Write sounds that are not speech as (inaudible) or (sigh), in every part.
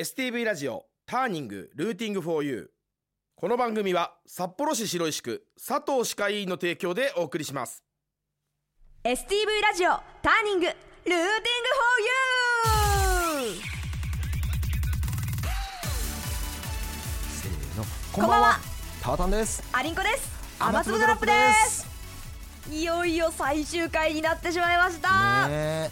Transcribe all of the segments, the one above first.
STV ラジオターニングルーティングフォーユーこの番組は札幌市白石区佐藤歯科医院の提供でお送りします。STV ラジオターニングルーティングフォーユーせーの。こんばんは。タータンです。アリンコです。雨粒ドロップです。いよいよ最終回になってしまいました、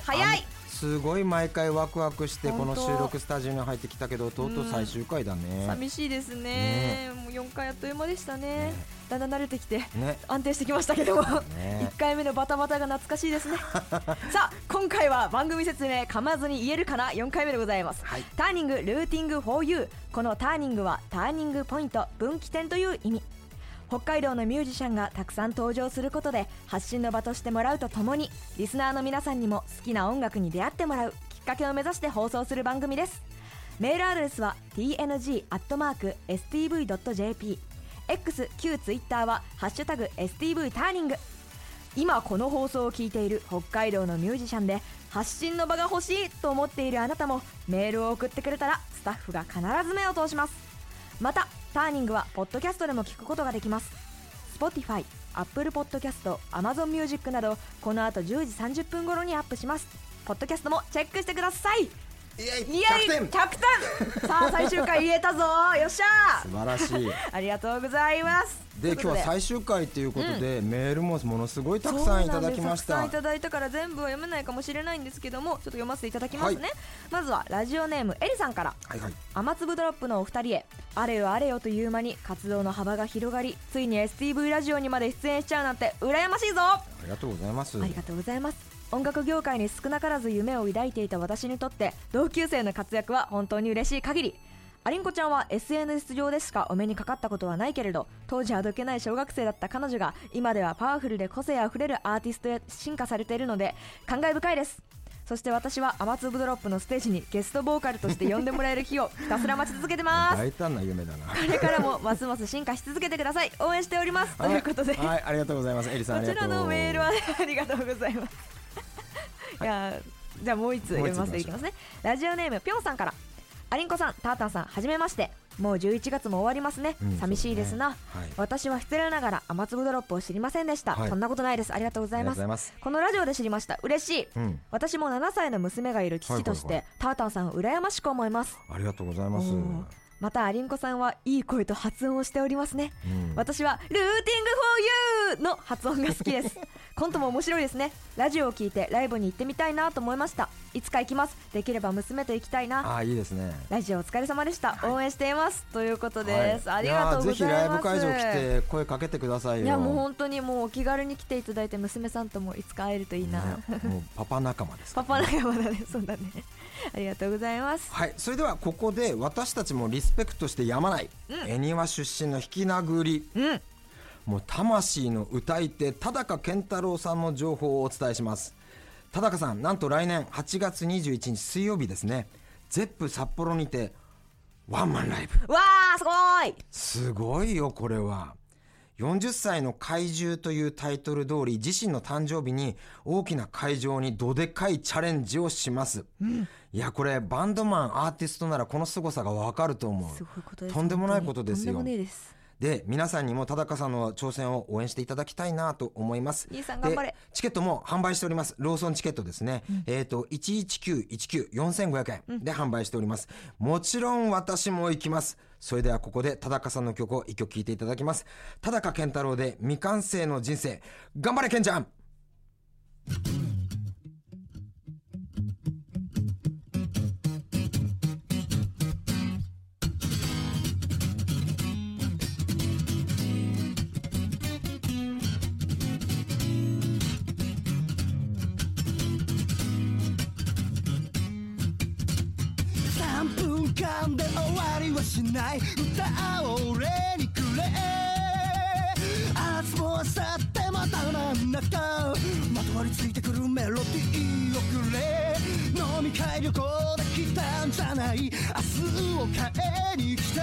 早いすごい毎回ワクワクしてこの収録スタジオに入ってきたけどとうとう最終回だね。寂しいですね。もう4回あっという間でしたね。ね。だんだん慣れてきてね。安定してきましたけども、ね。1回目のバタバタが懐かしいですね。(laughs) さあ今回は番組説明噛まずに言えるかな？4回目でございます、はい。ターニングルーティング for you このターニングはターニングポイント分岐点という意味北海道のミュージシャンがたくさん登場することで発信の場としてもらうとともにリスナーの皆さんにも好きな音楽に出会ってもらうきっかけを目指して放送する番組です。メールアドレスは tng.stv.jp X 旧 Twitter は「ハッシュタグ #stv ターニング」今この放送を聞いている北海道のミュージシャンで発信の場が欲しいと思っているあなたもメールを送ってくれたらスタッフが必ず目を通します。またターニングはポッドキャストでも聞くことができます。Spotify、Apple Podcast、Amazon Music などこの後10時30分頃にアップします。ポッドキャストもチェックしてください。イエイイエイ100点。100点。さあ (laughs) 最終回言えたぞ。よっしゃ素晴らしい。ありがとうございます。で今日は最最終回ということで、メールもものすごいたくさんいただきました。たくさんいただいたから全部は読めないかもしれないんですけどもちょっと読ませていただきますね、まずはラジオネームエリさんから。はいはい。雨粒ドロップのお二人へあれよあれよという間に活動の幅が広がりついに STV ラジオにまで出演しちゃうなんて羨ましいぞ。ありがとうございます。ありがとうございます音楽業界に少なからず夢を抱いていた私にとって同級生の活躍は本当に嬉しい限り。アリンコちゃんは SNS 上でしかお目にかかったことはないけれど当時あどけない小学生だった彼女が今ではパワフルで個性あふれるアーティストへ進化されているので感慨深いです。そして私は雨粒ドロップのステージにゲストボーカルとして呼んでもらえる日を (laughs) ひたすら待ち続けてます。大胆な夢だな。これからもますます進化し続けてください。応援しております。ということで、はい、はい。ありがとうございます。エリさんあこちらのメールはありがとうございます。いやーじゃあもう一つ読みますといきますね。ラジオネームぴょんさんから。アリンコさん、タータンさん、はじめまして。もう11月も終わりますね。うん寂しいですな。ねはい私は失礼ながら雨粒ドロップを知りませんでした、はいそんなことないです。ありがとうございます。このラジオで知りました。嬉しい。うん私も7歳の娘がいる父として、はいはいタータンさんを羨ましく思います。ありがとうございますまたアリンコさんはいい声と発音をしておりますね、うん私はルーティングフォーユーの発音が好きですコントも面白いですね。ラジオを聞いてライブに行ってみたいなと思いました。いつか行きます。できれば娘と行きたいな。ああいいですね。ラジオお疲れ様でした、応援しています。ということです、はい。ありがとうございます。ぜひライブ会場来て声かけてくださいよ。いやもう本当にもうお気軽に来ていただいて娘さんともいつか会えるといいな、ねもうパパ仲間ですかパパ仲間だね。(laughs) そうだね。ありがとうございます。はい。それではここで私たちもリスペクトしてやまない恵庭出身の引き殴り。うんもう魂の歌い手田中健太郎さんの情報をお伝えします。田中さんなんと来年8月21日水曜日ですね。ゼップ札幌にてワンマンライブ。わーすごーい。すごいよこれは。40歳の怪獣というタイトル通り自身の誕生日に大きな会場にどでかいチャレンジをします、いやこれバンドマンアーティストならこの凄さがわかると思う。とんでもないことですとんでよもねえですで皆さんにも田中さんの挑戦を応援していただきたいなと思います。兄さん頑張れ。でチケットも販売しております。ローソンチケットですね、えっ、と119194500円で販売しております、もちろん私も行きます。それではここで田中さんの曲を一曲聴いていただきます。田中健太郎で未完成の人生。頑張れ健ちゃんない歌を俺にくれ。明日も明後日またなんだかまとわりついてくるメロディーをくれ。飲み会旅行で来たんじゃない。明日を変えに来た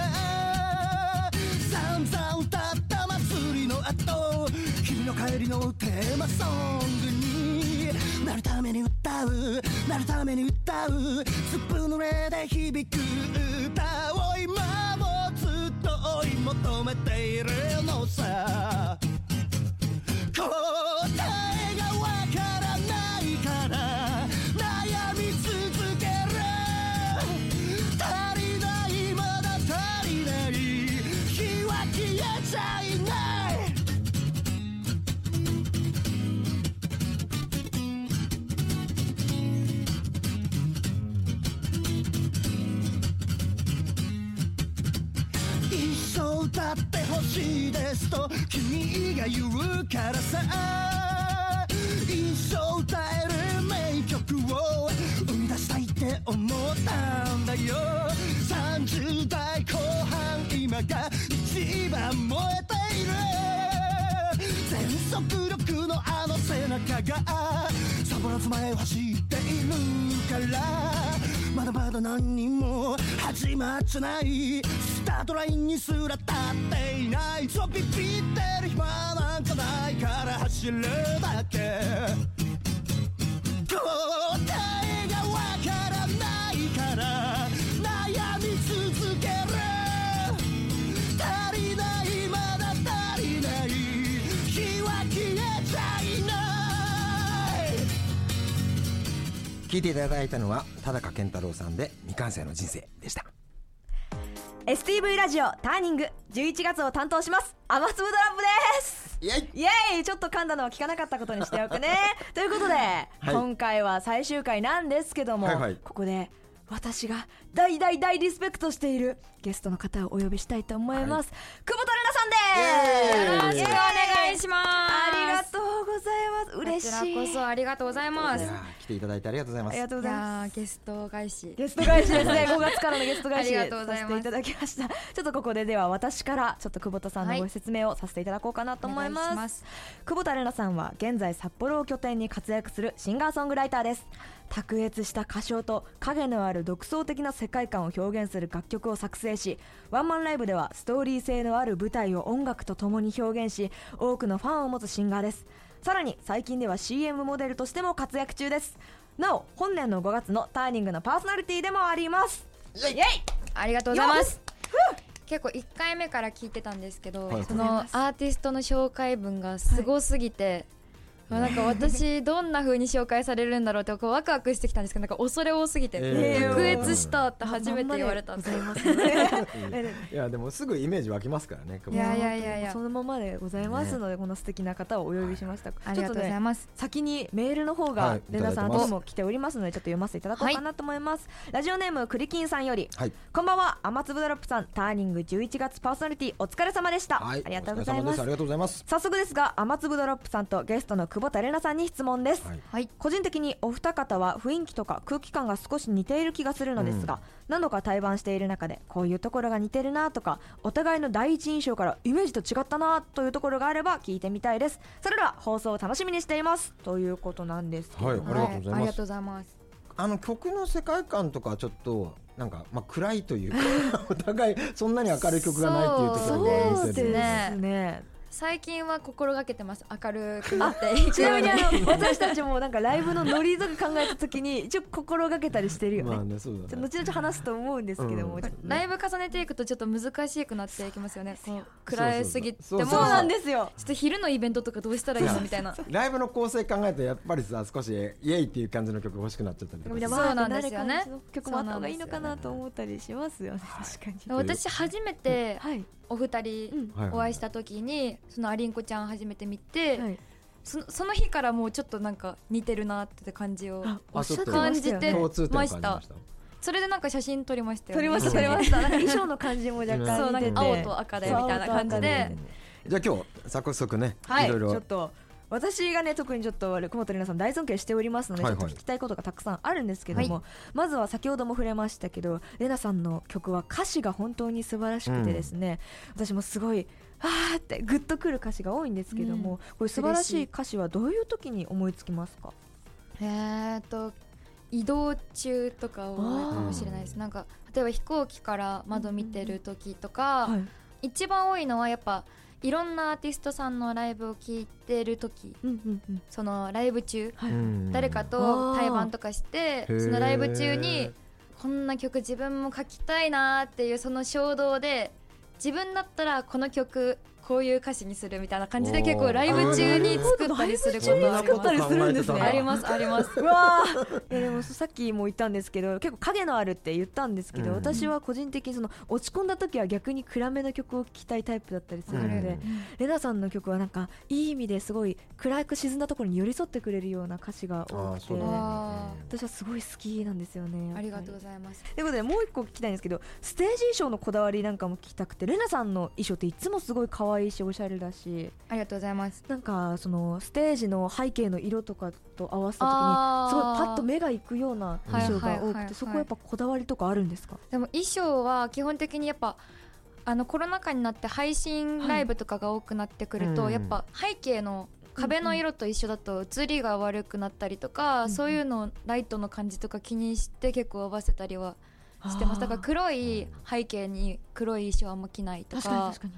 散々歌った祭りの後君の帰りのテーマソングに。なるために歌う。なるために歌う。スプーンの上で響くたを今求めているのさ歌ってほしいですと君が言うからさ。一生歌える名曲を生み出したいって思ったんだよ。30代後半今が一番燃えている。全速力のあの背中がサボらず前を走っているから。まだまだ何にも始まっちゃない。スタートラインにすら立っていない。そうビビってる暇なんかないから走るだけ。答えがわからないから悩み続ける。足りないまだ足りない。日は消えちゃいない。聞いていただいたのは田中健太郎さんで未完成の人生でした。STV ラジオターニング11月を担当します。雨粒ドラップです。イエイ。イエーイ。ちょっと噛んだのは聞かなかったことにしておくね。(laughs) ということで、今回は最終回なんですけども、はいはい。ここで私が大大大リスペクトしているゲストの方をお呼びしたいと思います、久保田玲奈さんです。よろしくお願いします。ありがとうございます。嬉しい。こちらこそありがとうございます。来ていただいてありがとうございます。ありがとうございますゲスト返し。ゲスト返しですね。(laughs) 5月からのゲスト返し。ありがとうございます。させていただきました。ちょっとここででは私からちょっと久保田さんのはい。ご説明をさせていただこうかなと思います,、お願いします。久保田玲奈さんは現在札幌を拠点に活躍するシンガーソングライターです。卓越した歌唱と影のある独創的な世界観を表現する楽曲を作成しワンマンライブではストーリー性のある舞台を音楽とともに表現し多くのファンを持つシンガーです。さらに最近では CM モデルとしても活躍中です。なお本年の5月のターニングのパーソナリティでもあります。イエイ！ありがとうございます。結構1回目から聞いてたんですけど、はい。そのアーティストの紹介文がすごすぎて、まあなんか私 (laughs) どんな風に紹介されるんだろうってこうワクワクしてきたんですけどなんか恐れ多すぎて、えー。卓越したって初めて言われたんでまんまでございますね (laughs) いやでもすぐイメージ湧きますからねいやいやいやいや。そのままでございますので、この素敵な方をお呼びしました、ありがとうございます。先にメールの方はがいレナさんいただいてます。にも来ておりますのでちょっと読ませていただこうかなと思います、ラジオネームクリキンさんよりはい。こんばんは。雨粒ドロップさんターニング11月パーソナリティお疲れ様でした、はい。ありがとうございます。ありがとうございます。早速ですが雨粒ドロップさんとゲストの久保田玲奈さんに質問です、はい。はい。個人的にお二方は雰囲気とか空気感が少し似ている気がするのですが、何度か対バンしている中でこういうところが似てるなとかお互いの第一印象からイメージと違ったなというところがあれば聞いてみたいです。それでは放送を楽しみにしています。ということなんですけど、はいありがとうございます。ありがとうございます。あの曲の世界観とかちょっとなんかまあ暗いというか (laughs) お互いそんなに明るい曲がないっていうところそうがですね最近は心がけてます。明るくなって。いく (laughs) ちなみにあの私たちもなんかライブのノリとか考えた時に一応心がけたりしてるよね、まあねそうちょだね後々話すと思うんですけども、うん。ライブ重ねていくとちょっと難しくなっていきますよね。暗いすぎても。ちょそうなんですよ。っと昼のイベントとかどうしたらいいの？みたいな。ライブの構成考えるとやっぱりさ少しイエイっていう感じの曲欲しくなっちゃったりとか。そうなんですよね。曲もあった方がいいのかなと思ったりしますよね。確かに。私初めてはいお二人はいお会いした時にそのアリンコちゃん初めて見て、はい。そのその日からもうちょっとなんか似てるなって感じをあおっしゃって感じてました。それでなんか写真撮りましたよね。撮りました撮りました。なんか衣装の感じも若干そうなん似ててか青と赤でみたいな感じで。じゃあ今日早速ねはい。いろいろ。ちょっと私がね特にちょっと久保田玲奈さん大尊敬しておりますので、はいはい。ちょっと聞きたいことがたくさんあるんですけども、はまずは先ほども触れましたけど玲奈さんの曲は歌詞が本当に素晴らしくてですね、私もすごいあーってグッとくる歌詞が多いんですけども、うん。これ素晴らしい歌詞はどういう時に思いつきますか？えーっと移動中とか多いかもしれないです。なんか例えば飛行機から窓見てる時とか、はい。一番多いのはやっぱいろんなアーティストさんのライブを聴いてる時うんうんうん。そのライブ中はい。うん誰かと対バンとかしてそのライブ中にこんな曲自分も書きたいなっていうその衝動で自分だったらこの曲こういう歌詞にするみたいな感じで結構ライブ中に作ったりすることあります。作ったりするんですね。ありますあります。う (laughs) わー。いやでもさっきも言ったんですけど結構影のあるって言ったんですけど、うん。私は個人的にその落ち込んだ時は逆に暗めの曲を聴きたいタイプだったりするので、レナさんの曲はなんかいい意味ですごい暗く沈んだところに寄り添ってくれるような歌詞が多くて私はすごい好きなんですよねあり。がとうございます。ということでもう一個聞きたいんですけどステージ衣装のこだわりなんかも聞きたくてレナさんの衣装っていつもすごい可愛いしおしゃれだし。ありがとうございます。なんかそのステージの背景の色とかと合わせた時にすごいパッと目がいくような衣装が多くはいはい。はいはい。てそこやっぱこだわりとかあるんですか？でも衣装は基本的にやっぱあのコロナ禍になって配信ライブとかが多くなってくると、はいやっぱ背景の壁の色と一緒だと写りが悪くなったりとか、うんそういうのをライトの感じとか気にして結構合わせたりはしてます。だから黒い背景に黒い衣装あんま着ないと確かにか確かに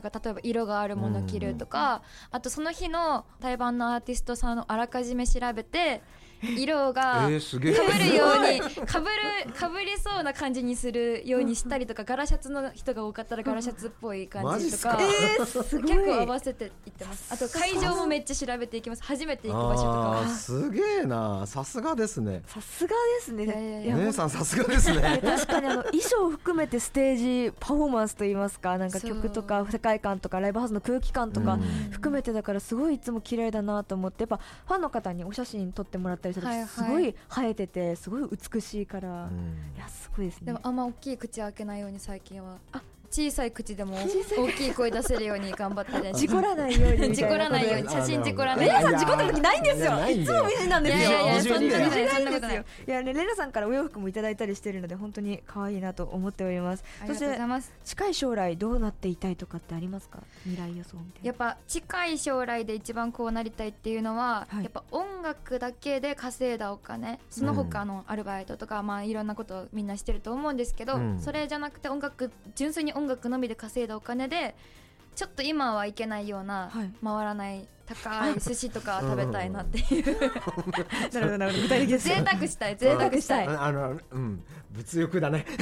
なんか例えば色があるもの着るとか、あとその日の対バンのアーティストさんをあらかじめ調べて色がかぶるようにかぶるかぶりそうな感じにするようにしたりとかガラシャツの人が多かったらガラシャツっぽい感じとか結構合わせていってます。あと会場もめっちゃ調べていきます。初めて行く場所とかすげえな。さすがですね。さすがですね。姉さんさすがですね。(laughs) 確かにあの衣装を含めてステージパフォーマンスといいますかなんか曲とか世界観とかライブハウスの空気感とかうん含めてだからすごいいつも綺麗だなと思ってやっぱファンの方にお写真撮ってもらったりするとはいはい。すごい生えててすごい美しいから、うん。いやすごいですね。でもあんま大きい口開けないように最近は。あ小さい口でも大きい声出せるように頑張って練習事故らないようにみ事故らないようにあ写真事故らないレナさん事故った時ないんですよ。いつも美人なんですよいやいやいやそんなことない。いで。すよいやねレナさんからお洋服もいただいたりしてるので本当に可愛いなと思っております。ありがとうございます。近い将来どうなっていたいとかってありますか？未来予想みたいな。やっぱ近い将来で一番こうなりたいっていうのは、はい。やっぱ音楽だけで稼いだお金その他のアルバイトとか、まあいろんなことをみんなしてると思うんですけど、うん。それじゃなくて音楽純粋に音楽のみで稼いだお金でちょっと今はいけないような、はい。回らない高い寿司とか食べたいなっていう。なるほどなるほど。具体的です贅沢したい贅沢したい。贅ああのうん。物欲だね。(laughs) 贅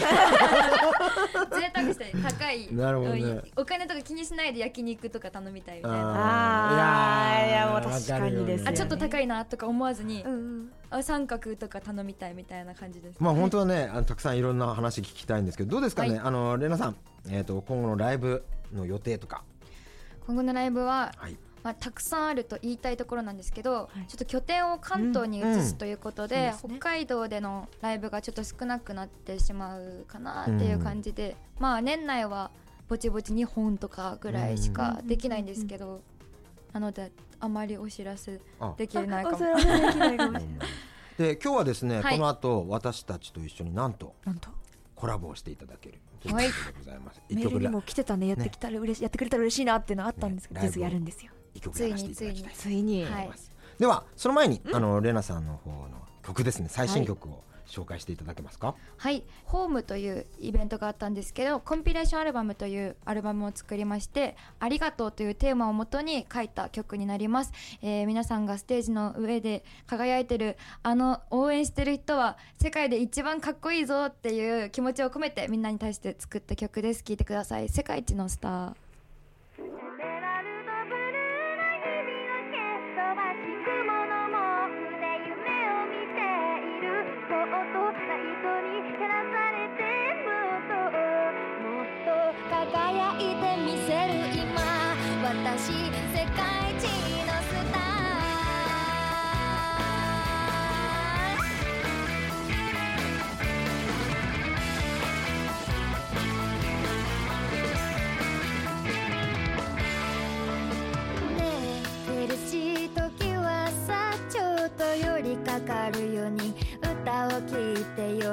沢したい。高い。なるほどね。お金とか気にしないで焼肉とか頼みたいみたいな。あー。いやもうわ確かにですよね。あちょっと高いなとか思わずに、うんうん。あ三角とか頼みたいみたいな感じです。まあ本当はねあのたくさんいろんな話聞きたいんですけどどうですかね、はい。あのレナさん。えっ、と今後のライブの予定とか。今後のライブは、はい。まあ、たくさんあると言いたいところなんですけど、い。ちょっと拠点を関東に移すということで,、うん。うん。ですね。北海道でのライブがちょっと少なくなってしまうかなっていう感じで、まあ年内はぼちぼち2本とかぐらいしかできないんですけど、なのであまりお知らせあ。できないかも。しれない (laughs) で今日はですね、はい。この後私たちと一緒になんとなんと？コラボをしていただけるはいございます、メールにも来てたね。やってきたら嬉しいやってくれたら嬉しいなっていうのあったんですけどね。実はやるんですよ。一曲やらせていただきたいついにはいと思い。ます、ではその前に、あのレナさんの方の曲ですね。最新曲を紹介していただけますか、はい「ホームというイベントがあったんですけどコンピレーションアルバムというアルバムを作りまして「ありがとう」というテーマをもとに書いた曲になります、えー皆さんがステージの上で輝いてるあの応援してる人は世界で一番かっこいいぞっていう気持ちを込めてみんなに対して作った曲です。聴いてください。世界一のスター。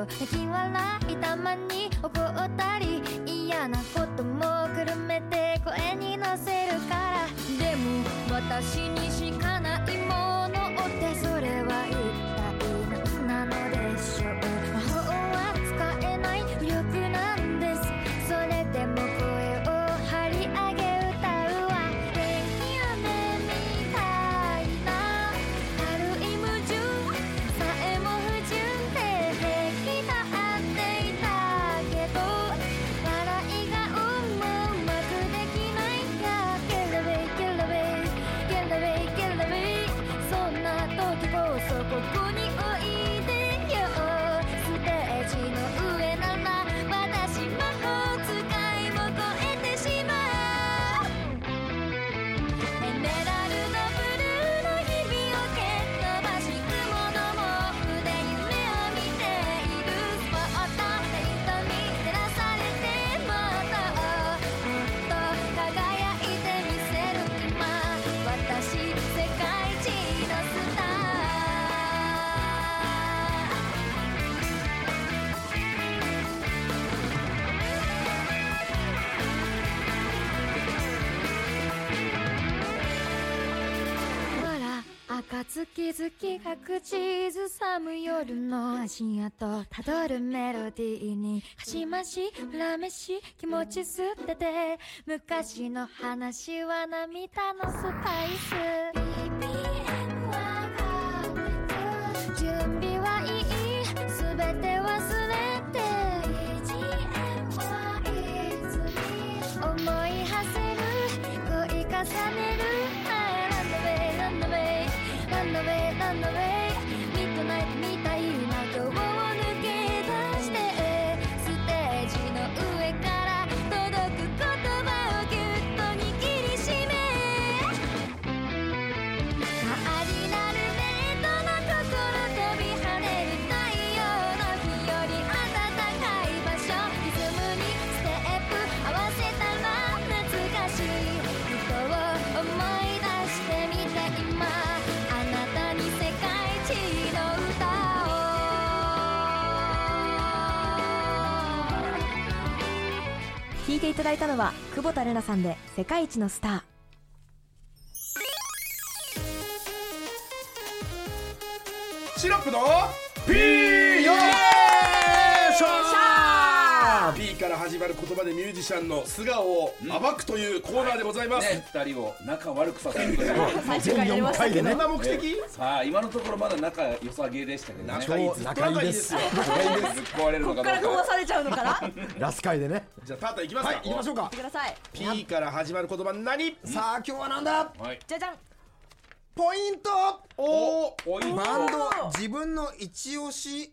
泣き笑いたまに怒ったり嫌なこともくるめて声に乗せるから。でも私にしかないもの。月々が口ずさむ夜の足跡たどるメロディーにかしまし恨めし気持ち捨てて昔の話は涙のスパイス。BPM は準備はいい。すべて忘れて BGM はいつに思い馳せる恋重ねいただいたのは久保田玲奈さんで「世界一のスター」シロップの始まる言葉でミュージシャンの素顔を暴くというコーナーでございます、ね、二人を仲悪くさせるという。最終回やりましたけどこんな目的さあ今のところまだ仲良さげでしたけどね。仲いい仲いいです。よぶっ壊れるのかここからどうか飛ばされちゃうのかな？ラス回でね。じゃあタータンいきますか、はい行きましょうか。言ってください。P から始まる言葉何？さあ今日はなんだ？はい。じゃじゃん。ポイント。おーポイント。バンド自分の一押しあ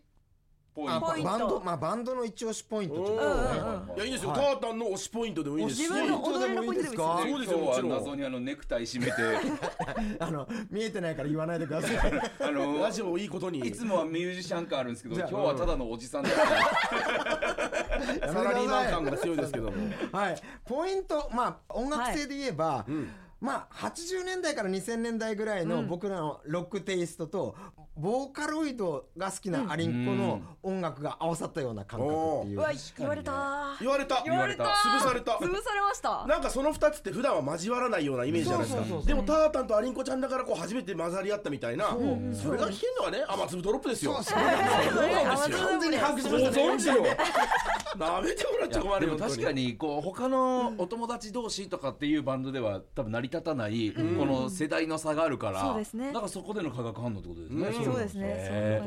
ポイント。ポイント。バンドまあバンドの一押しポイントってことおですねーいやいいですよ、はい。タータンの推しポイントでもいいですし。自分の踊りのポイントでもいいですかそうですよ。ん謎にあのネクタイ締めて。(laughs) あの見えてないから言わないでください。(laughs) あのラジオをいいことにいつもはミュージシャン感あるんですけど今日はただのおじさんだったサラリーマン感が強いですけども。はい、ポイント、まあ、音楽性で言えば、まあ、80年代から2000年代ぐらいの僕らのロックテイストと、ボーカロイドが好きなアリンコの音楽が合わさったような感覚っていう。う。わ言われた。言われた。言われた。潰された。潰されました。なんかその2つって普段は交わらないようなイメージじゃないですか。でもタータンとアリンコちゃんだからこう初めて混ざり合ったみたいな。それが聞けるのはね雨粒ドロップですよ。そう。なんですよ。完全に把握しましたねなめてもらっちゃ困るよでも確かにこう他のお友達同士とかっていうバンドでは多分成り立たないこの世代の差があるからそうですね。だからそこでの化学反応ってことですね。うんそうですね。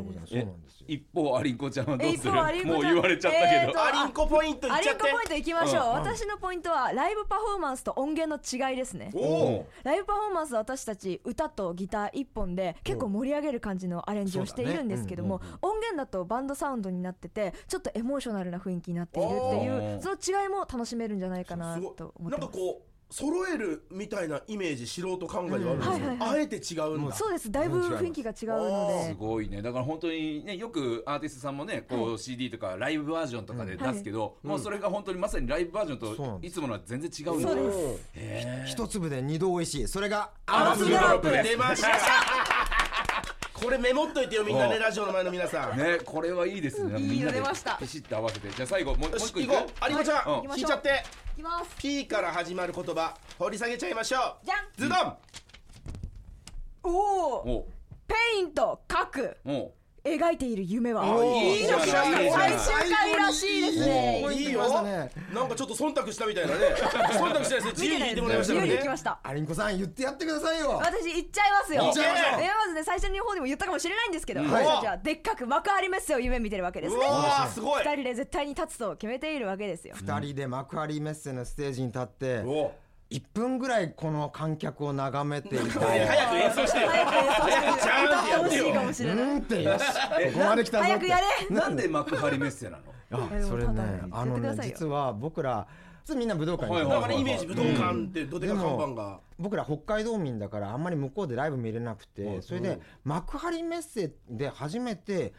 一方アリンコちゃんはどうえする？もう言われちゃったけど。アリンコポイントいっアリンちゃって。コポイントいきましょう、うん。私のポイントはライブパフォーマンスと音源の違いですね。おおライブパフォーマンスは私たち歌とギター一本で結構盛り上げる感じのアレンジをしているんですけども、音源だとバンドサウンドになっててちょっとエモーショナルな雰囲気になっているっていうその違いも楽しめるんじゃないかなと思ってます。なんかこう揃えるみたいなイメージ素人考えではあるんですうん。はいはいはい。よあえて違うんだ。そうですだいぶ雰囲気が違うのうんで。すごいね。だから本当にねよくアーティストさんもねこう CD とかライブバージョンとかで出すけど、もうそれが本当にまさにライブバージョンといつものは全然違うんだ。そうよです。へ一粒で二度美味しい。それが雨粒ドロップです。出ましたこれメモっといてよみんなねラジオの前の皆さん。ねこれはいいですね。みんなで出ました。ペシッと合わせて。じゃあ最後もう一個いこう。アリコちゃんうん。聞いちゃって。いきます。P から始まる言葉掘り下げちゃいましょう。じゃん。ズドン。おおお。ペイント描く。お描いている夢は。最終回らしいですね。いいよ。なんかちょっと忖度したみたいなね。(laughs) 忖度したやつ自由に弾いてもらいましたね。に行きました。アリンコさん言ってやってくださいよ。私言っちゃいますよ。言っちゃいましょう。えまずね最初の方でも言ったかもしれないんですけど、うん私たちはでっかく幕張メッセを夢見てるわけですね。うわーすごい。二人で絶対に立つと決めているわけですよ。二人で幕張メッセのステージに立ってお1分ぐらいこの観客を眺めていて早く演奏してよ。早く演奏してちゃんと歌ってほしいやってよかもしれないうんってよしここまで来たぞ早くやれ。なんで幕張メッセなの？あそれねあのね実は僕ら普通みんな武道館に行くはいだからイメージ武道館ってどでか看板が。僕ら北海道民だからあんまり向こうでライブ見れなくてそれで幕張メッセで初めて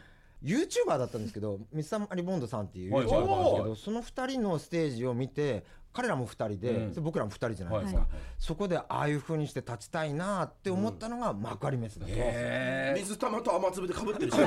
YouTuber だったんですけどミスターマリボンドさんっていうはい YouTuber なんですけはどその2人のステージを見て彼らも2人で、うん。で僕らも2人じゃないですか、はい。そこでああいう風にして立ちたいなって思ったのが幕張メッセだと、水玉と雨粒で被ってるしいや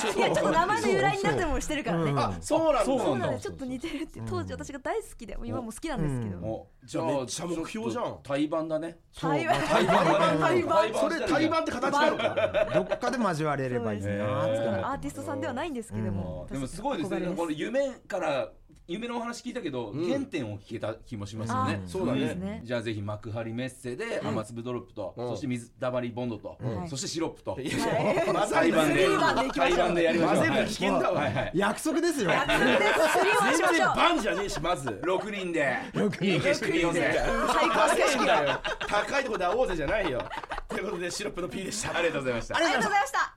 ちょっと名前の由来になってもしてるからね。あそうなんだ。そうそうなんんですちょっと似てるって当時私が大好きで今も好きなんですけど、おじゃあめっちゃ目標じゃん。対バンだね。対バン。対バンだね。対バン。それ対バンって形なのか。どっかで交われればいいなアーティストさんではないんですけども、でもすごいですね。この夢から夢のお話聞いたけど、ん。原点を聞けた気もしますよね。あそうだね。じゃあぜひ幕張メッセで雨粒ドロップと、うん。そして水溜りボンドと、ん。そしてシロップと、いやいや混ざり対バンで対バンでやりましょう。危険だわ。はいはい。約束ですよ。スリーマンしま全然バンじゃねえしまず6人で。人いい景色見ようぜ。最高景色だよ。高いところで会おうぜじゃないよ。ということでシロップの P でした。ありがとうございました。ありがとうございました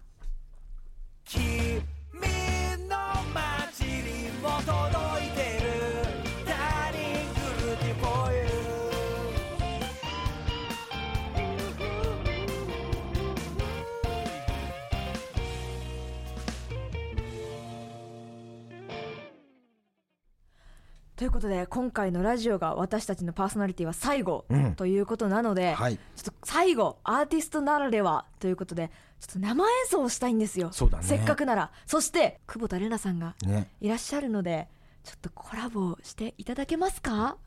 ということで今回のラジオが私たちのパーソナリティは最後うん。ということなので、はい。ちょっと最後アーティストならではということでちょっと生演奏をしたいんですよ。ね。せっかくなら。そして久保田玲奈さんがね。いらっしゃるのでちょっとコラボしていただけますか？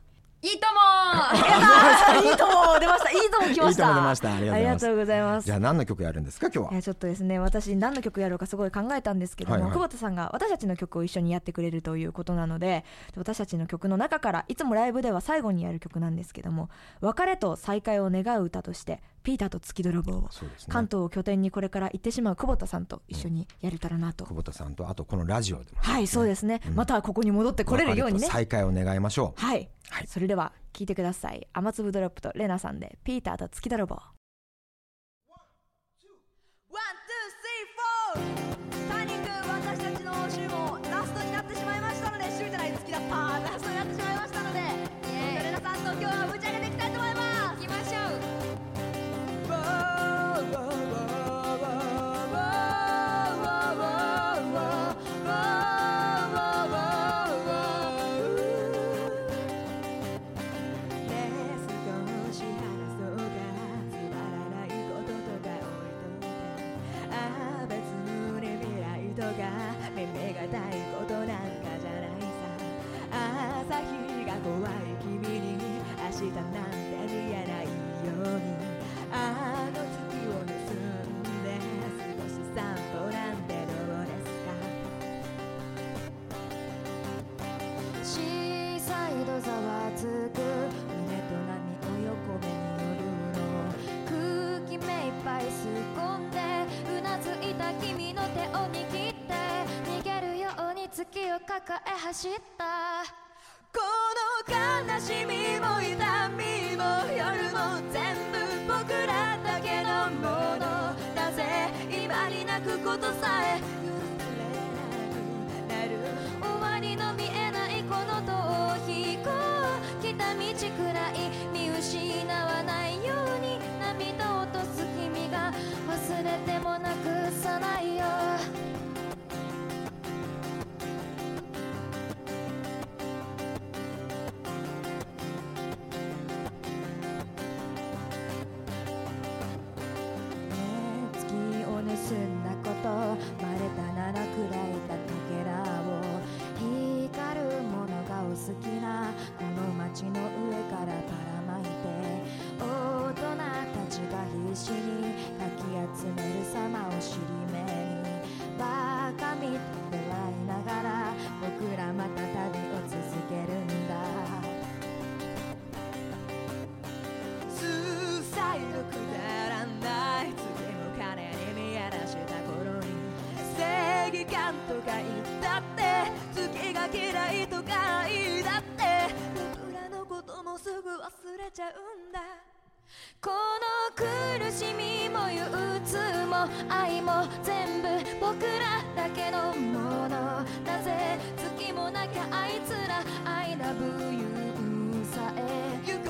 いいとも。や (laughs) いいとも出ました。いいとも来ました。いいとも出ました。ありがとうございます。ありがとうございます。じゃあ何の曲やるんですか今日は？いやちょっとですね私何の曲やろうかすごい考えたんですけども、はいはい。久保田さんが私たちの曲を一緒にやってくれるということなので私たちの曲の中からいつもライブでは最後にやる曲なんですけども別れと再会を願う歌として「ピーターと月泥棒」をね。関東を拠点にこれから行ってしまう久保田さんと一緒にやれたらなと、久保田さんとあとこのラジオでもはいそうですね、またここに戻ってこれるようにね。再会を願いましょう。はい、はい。それでは聴いてください。雨粒ドロップとレナさんで「ピーターと月泥棒」ワン、ツー、スリー、フォー。 TURNING 私たちの応酬もラストになってしまいましたので週じゃない月だった。ラストになってしまいました抱え走った。この悲しみも痛みも夜も全部僕らだけのもの。なぜ今に泣くことさえ許れなくなる終わりの見えないこの逃避行来た道くらい見失わないように。涙を落とす君が忘れてれちゃうんだ。この苦しみも憂鬱も愛も全部僕らだけのもの。なぜ月もなきゃあいつら I love you さえ。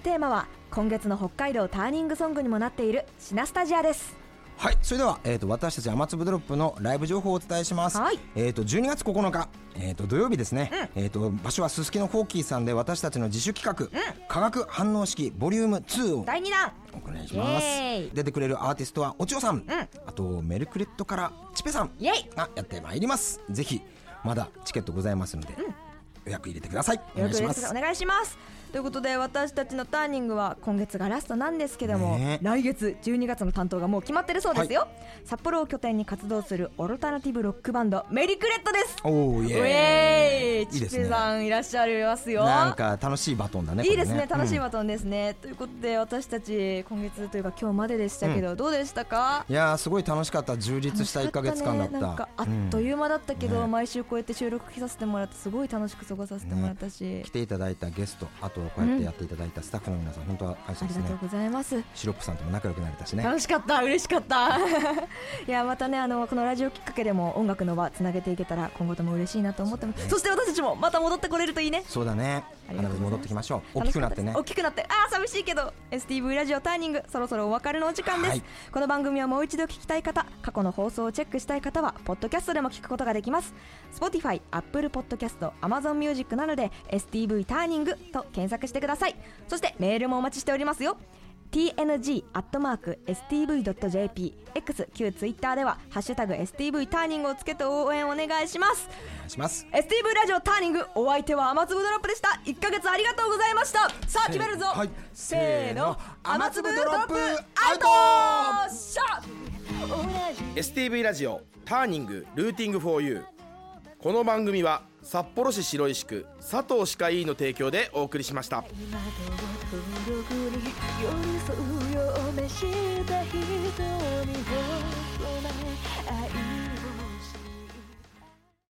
グテーマは今月の北海道ターニングソングにもなっているシナスタジアです。はいそれでは、えー、と私たち雨粒ドロップのライブ情報をお伝えします、はい。えー、と12月9日、えー、と土曜日ですね、えー、と場所はすすきのホーキーさんで私たちの自主企画、化学反応式ボリューム2を第2弾。お願いします。出てくれるアーティストはおちおさん、あとメルクレットからチペさんがやってまいります。ぜひまだチケットございますので、予約入れてください。お願いします。お願いします。ということで私たちのターニングは今月がラストなんですけども、ね。来月12月の担当がもう決まってるそうですよ、札幌を拠点に活動するオルタナティブロックバンドメリクレットです。おーイチエーイ。いいですね。ペさんいらっしゃいますよ。なんか楽しいバトンだねいいですね楽しいうんバトンですね、ということで私たち今月というか今日まででしたけど、どうでしたか？いやーすごい楽しかった。充実した1か月間だった。ね。なんかあっという間だったけど、毎週こうやって収録来させてもらってすごい楽しく過ごさせてもらったし、来ていただいたゲストあとこうやってやっていただいたスタッフの皆さん、本当は感謝ですね。ありがとうございます。シロップさんとも仲良くなれたしね。楽しかった。嬉しかった。(laughs) いやまたねあのこのラジオきっかけでも音楽の場つなげていけたら今後とも嬉しいなと思ってます。そして私たちもまた戻ってこれるといいね。そうだね。花火戻ってきましょう。大きくなってね。大きくなって。あー寂しいけど。STV ラジオターニングそろそろお別れのお時間です、はい。この番組をもう一度聞きたい方過去の放送をチェックしたい方はポッドキャストでも聞くことができます。Spotify、Apple Podcast、Amazon Music などで STV ターニングと検索してください。そしてメールもお待ちしておりますよ。Tng.stv.jp X 旧 Twitter では「ハッシュタグ #STV ターニング」をつけて応援お願いします。お願いします。STV ラジオターニングお相手は雨粒ドロップでした。1ヶ月ありがとうございました。さあ決めるぞ、はい。せーの。雨粒ドロップアウトしゃ STV ラジオター！ニングルーティングフォーユーこの番組は札幌市白石区佐藤歯科医院の提供でお送りしました。